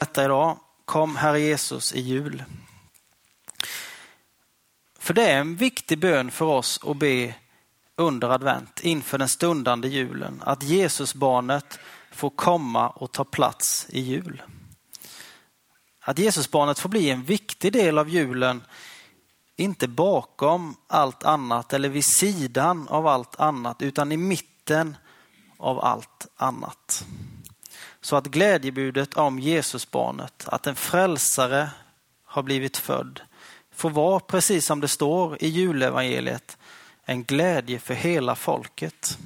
detta idag. Kom Herre Jesus i jul. För det är en viktig bön för oss att be under advent inför den stundande julen. Att Jesusbarnet får komma och ta plats i jul. Att Jesusbarnet får bli en viktig del av julen, inte bakom allt annat eller vid sidan av allt annat, utan i mitten av allt annat. Så att glädjebudet om Jesusbarnet, att en frälsare har blivit född, får vara precis som det står i julevangeliet, en glädje för hela folket.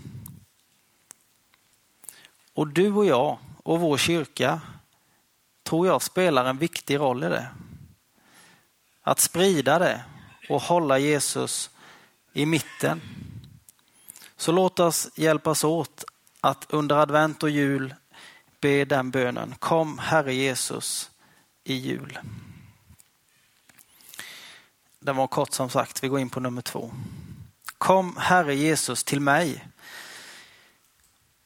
Och du och jag och vår kyrka tror jag spelar en viktig roll i det. Att sprida det och hålla Jesus i mitten. Så låt oss hjälpas åt att under advent och jul be den bönen. Kom Herre Jesus i jul. Den var kort som sagt, vi går in på nummer två. Kom Herre Jesus till mig.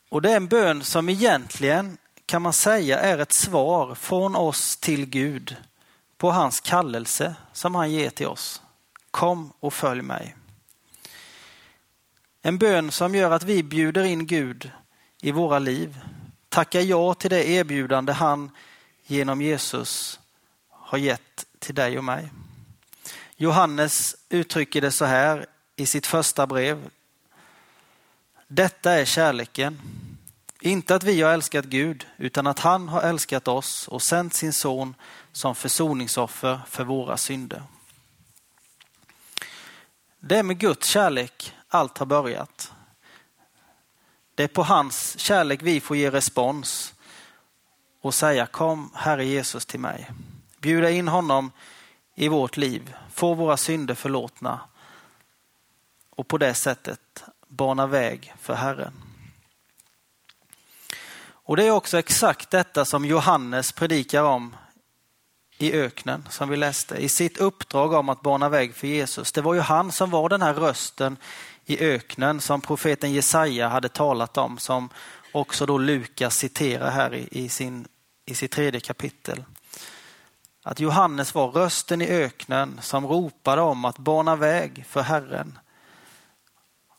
Och det är en bön som egentligen kan man säga är ett svar från oss till Gud på hans kallelse som han ger till oss. Kom och följ mig. En bön som gör att vi bjuder in Gud i våra liv. Tackar ja till det erbjudande han genom Jesus har gett till dig och mig. Johannes uttrycker det så här i sitt första brev. Detta är kärleken. Inte att vi har älskat Gud, utan att han har älskat oss och sänt sin son som försoningsoffer för våra synder. Det är med Guds kärlek allt har börjat. Det är på hans kärlek vi får ge respons och säga kom Herre Jesus till mig. Bjuda in honom i vårt liv, få våra synder förlåtna och på det sättet bana väg för Herren. Och det är också exakt detta som Johannes predikar om i öknen som vi läste. I sitt uppdrag om att bana väg för Jesus. Det var ju han som var den här rösten i öknen som profeten Jesaja hade talat om som också då Lukas citerar här i, i, sin, i sitt tredje kapitel. Att Johannes var rösten i öknen som ropade om att bana väg för Herren.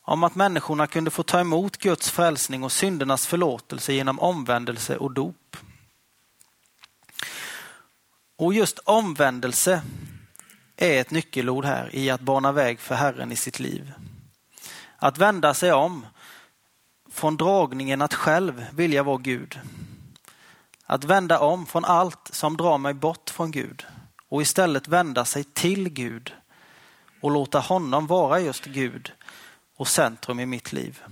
Om att människorna kunde få ta emot Guds frälsning och syndernas förlåtelse genom omvändelse och dop. Och just omvändelse är ett nyckelord här i att bana väg för Herren i sitt liv. Att vända sig om från dragningen att själv vilja vara Gud. Att vända om från allt som drar mig bort från Gud och istället vända sig till Gud och låta honom vara just Gud och centrum i mitt liv.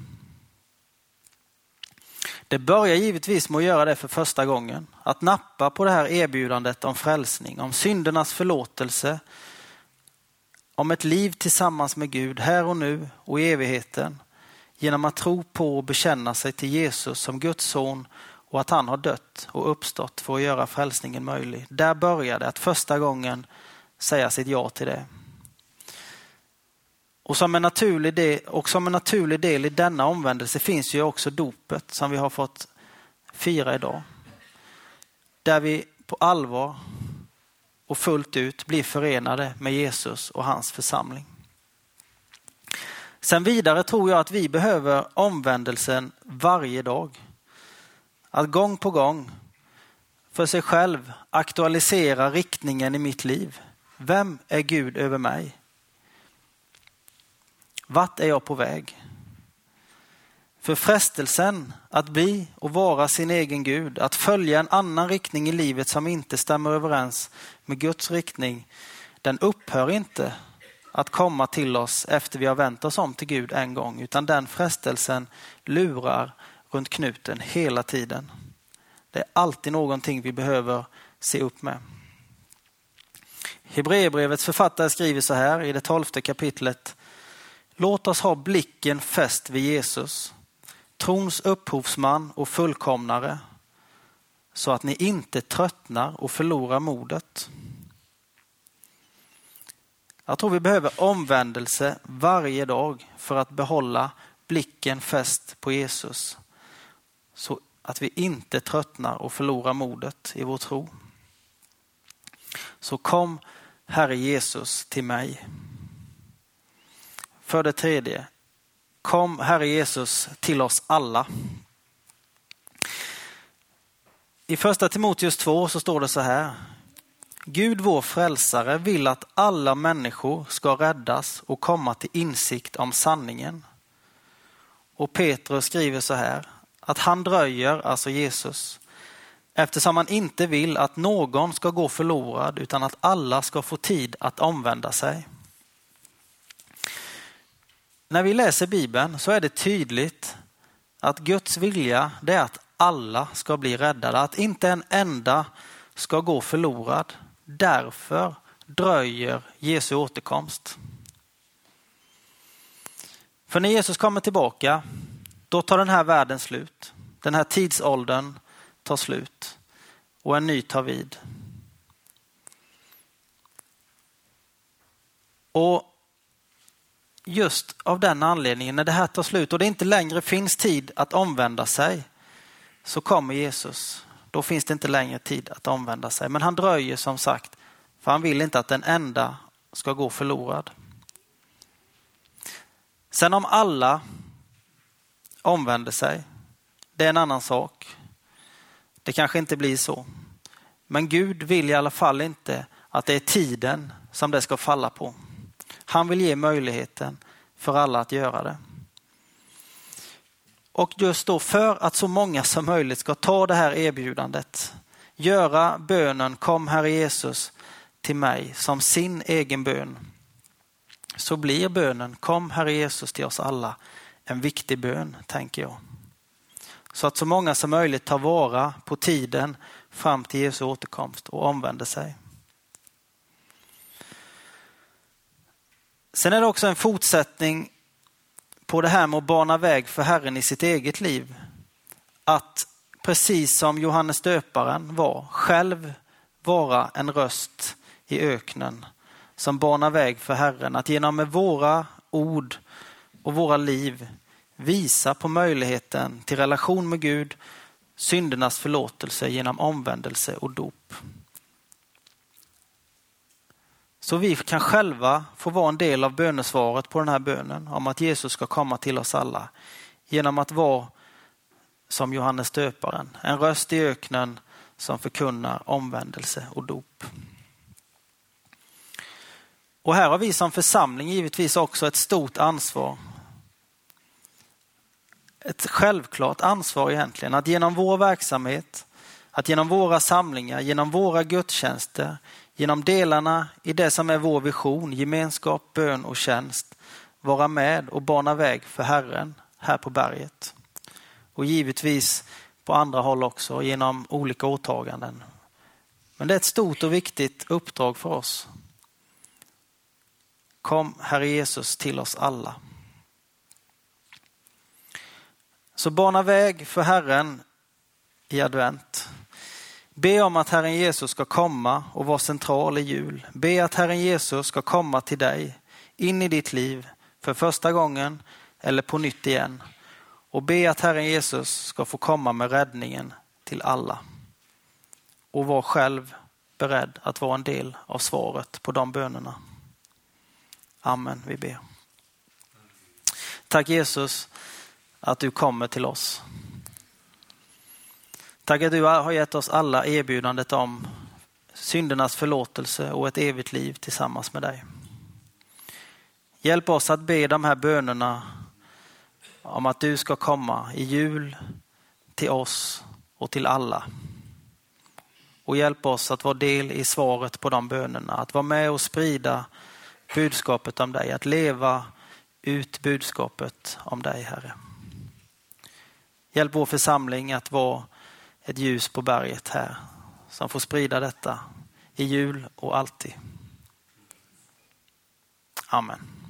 Det börjar givetvis med att göra det för första gången. Att nappa på det här erbjudandet om frälsning, om syndernas förlåtelse, om ett liv tillsammans med Gud här och nu och i evigheten genom att tro på och bekänna sig till Jesus som Guds son och att han har dött och uppstått för att göra frälsningen möjlig. Där börjar det att första gången säga sitt ja till det. Och som, en naturlig del, och som en naturlig del i denna omvändelse finns ju också dopet som vi har fått fira idag. Där vi på allvar och fullt ut bli förenade med Jesus och hans församling. Sen vidare tror jag att vi behöver omvändelsen varje dag. Att gång på gång för sig själv aktualisera riktningen i mitt liv. Vem är Gud över mig? Vart är jag på väg? För frestelsen att bli och vara sin egen Gud, att följa en annan riktning i livet som inte stämmer överens med Guds riktning, den upphör inte att komma till oss efter vi har vänt oss om till Gud en gång, utan den frestelsen lurar runt knuten hela tiden. Det är alltid någonting vi behöver se upp med. Hebreerbrevets författare skriver så här i det tolfte kapitlet. Låt oss ha blicken fäst vid Jesus, trons upphovsman och fullkomnare, så att ni inte tröttnar och förlorar modet. Jag tror vi behöver omvändelse varje dag för att behålla blicken fäst på Jesus. Så att vi inte tröttnar och förlorar modet i vår tro. Så kom Herre Jesus till mig. För det tredje, kom Herre Jesus till oss alla. I första Timoteus 2 så står det så här. Gud vår frälsare vill att alla människor ska räddas och komma till insikt om sanningen. Och Petrus skriver så här, att han dröjer, alltså Jesus, eftersom han inte vill att någon ska gå förlorad utan att alla ska få tid att omvända sig. När vi läser Bibeln så är det tydligt att Guds vilja det är att alla ska bli räddade, att inte en enda ska gå förlorad. Därför dröjer Jesu återkomst. För när Jesus kommer tillbaka, då tar den här världen slut. Den här tidsåldern tar slut och en ny tar vid. Och just av den anledningen, när det här tar slut och det inte längre finns tid att omvända sig, så kommer Jesus. Då finns det inte längre tid att omvända sig. Men han dröjer som sagt, för han vill inte att den enda ska gå förlorad. Sen om alla omvänder sig, det är en annan sak. Det kanske inte blir så. Men Gud vill i alla fall inte att det är tiden som det ska falla på. Han vill ge möjligheten för alla att göra det. Och just då för att så många som möjligt ska ta det här erbjudandet, göra bönen kom Herre Jesus till mig som sin egen bön, så blir bönen kom Herre Jesus till oss alla en viktig bön, tänker jag. Så att så många som möjligt tar vara på tiden fram till Jesu återkomst och omvänder sig. Sen är det också en fortsättning på det här med att bana väg för Herren i sitt eget liv. Att precis som Johannes döparen var, själv vara en röst i öknen som banar väg för Herren. Att genom våra ord och våra liv visa på möjligheten till relation med Gud, syndernas förlåtelse genom omvändelse och dop. Så vi kan själva få vara en del av bönesvaret på den här bönen om att Jesus ska komma till oss alla. Genom att vara som Johannes döparen, en röst i öknen som förkunnar omvändelse och dop. Och här har vi som församling givetvis också ett stort ansvar. Ett självklart ansvar egentligen att genom vår verksamhet, att genom våra samlingar, genom våra gudstjänster, genom delarna i det som är vår vision, gemenskap, bön och tjänst, vara med och bana väg för Herren här på berget. Och givetvis på andra håll också genom olika åtaganden. Men det är ett stort och viktigt uppdrag för oss. Kom Herre Jesus till oss alla. Så bana väg för Herren i advent. Be om att Herren Jesus ska komma och vara central i jul. Be att Herren Jesus ska komma till dig, in i ditt liv, för första gången eller på nytt igen. Och be att Herren Jesus ska få komma med räddningen till alla. Och var själv beredd att vara en del av svaret på de bönerna. Amen, vi ber. Tack Jesus att du kommer till oss. Tack att du har gett oss alla erbjudandet om syndernas förlåtelse och ett evigt liv tillsammans med dig. Hjälp oss att be de här bönerna om att du ska komma i jul till oss och till alla. Och hjälp oss att vara del i svaret på de bönerna, att vara med och sprida budskapet om dig, att leva ut budskapet om dig Herre. Hjälp vår församling att vara ett ljus på berget här som får sprida detta i jul och alltid. Amen.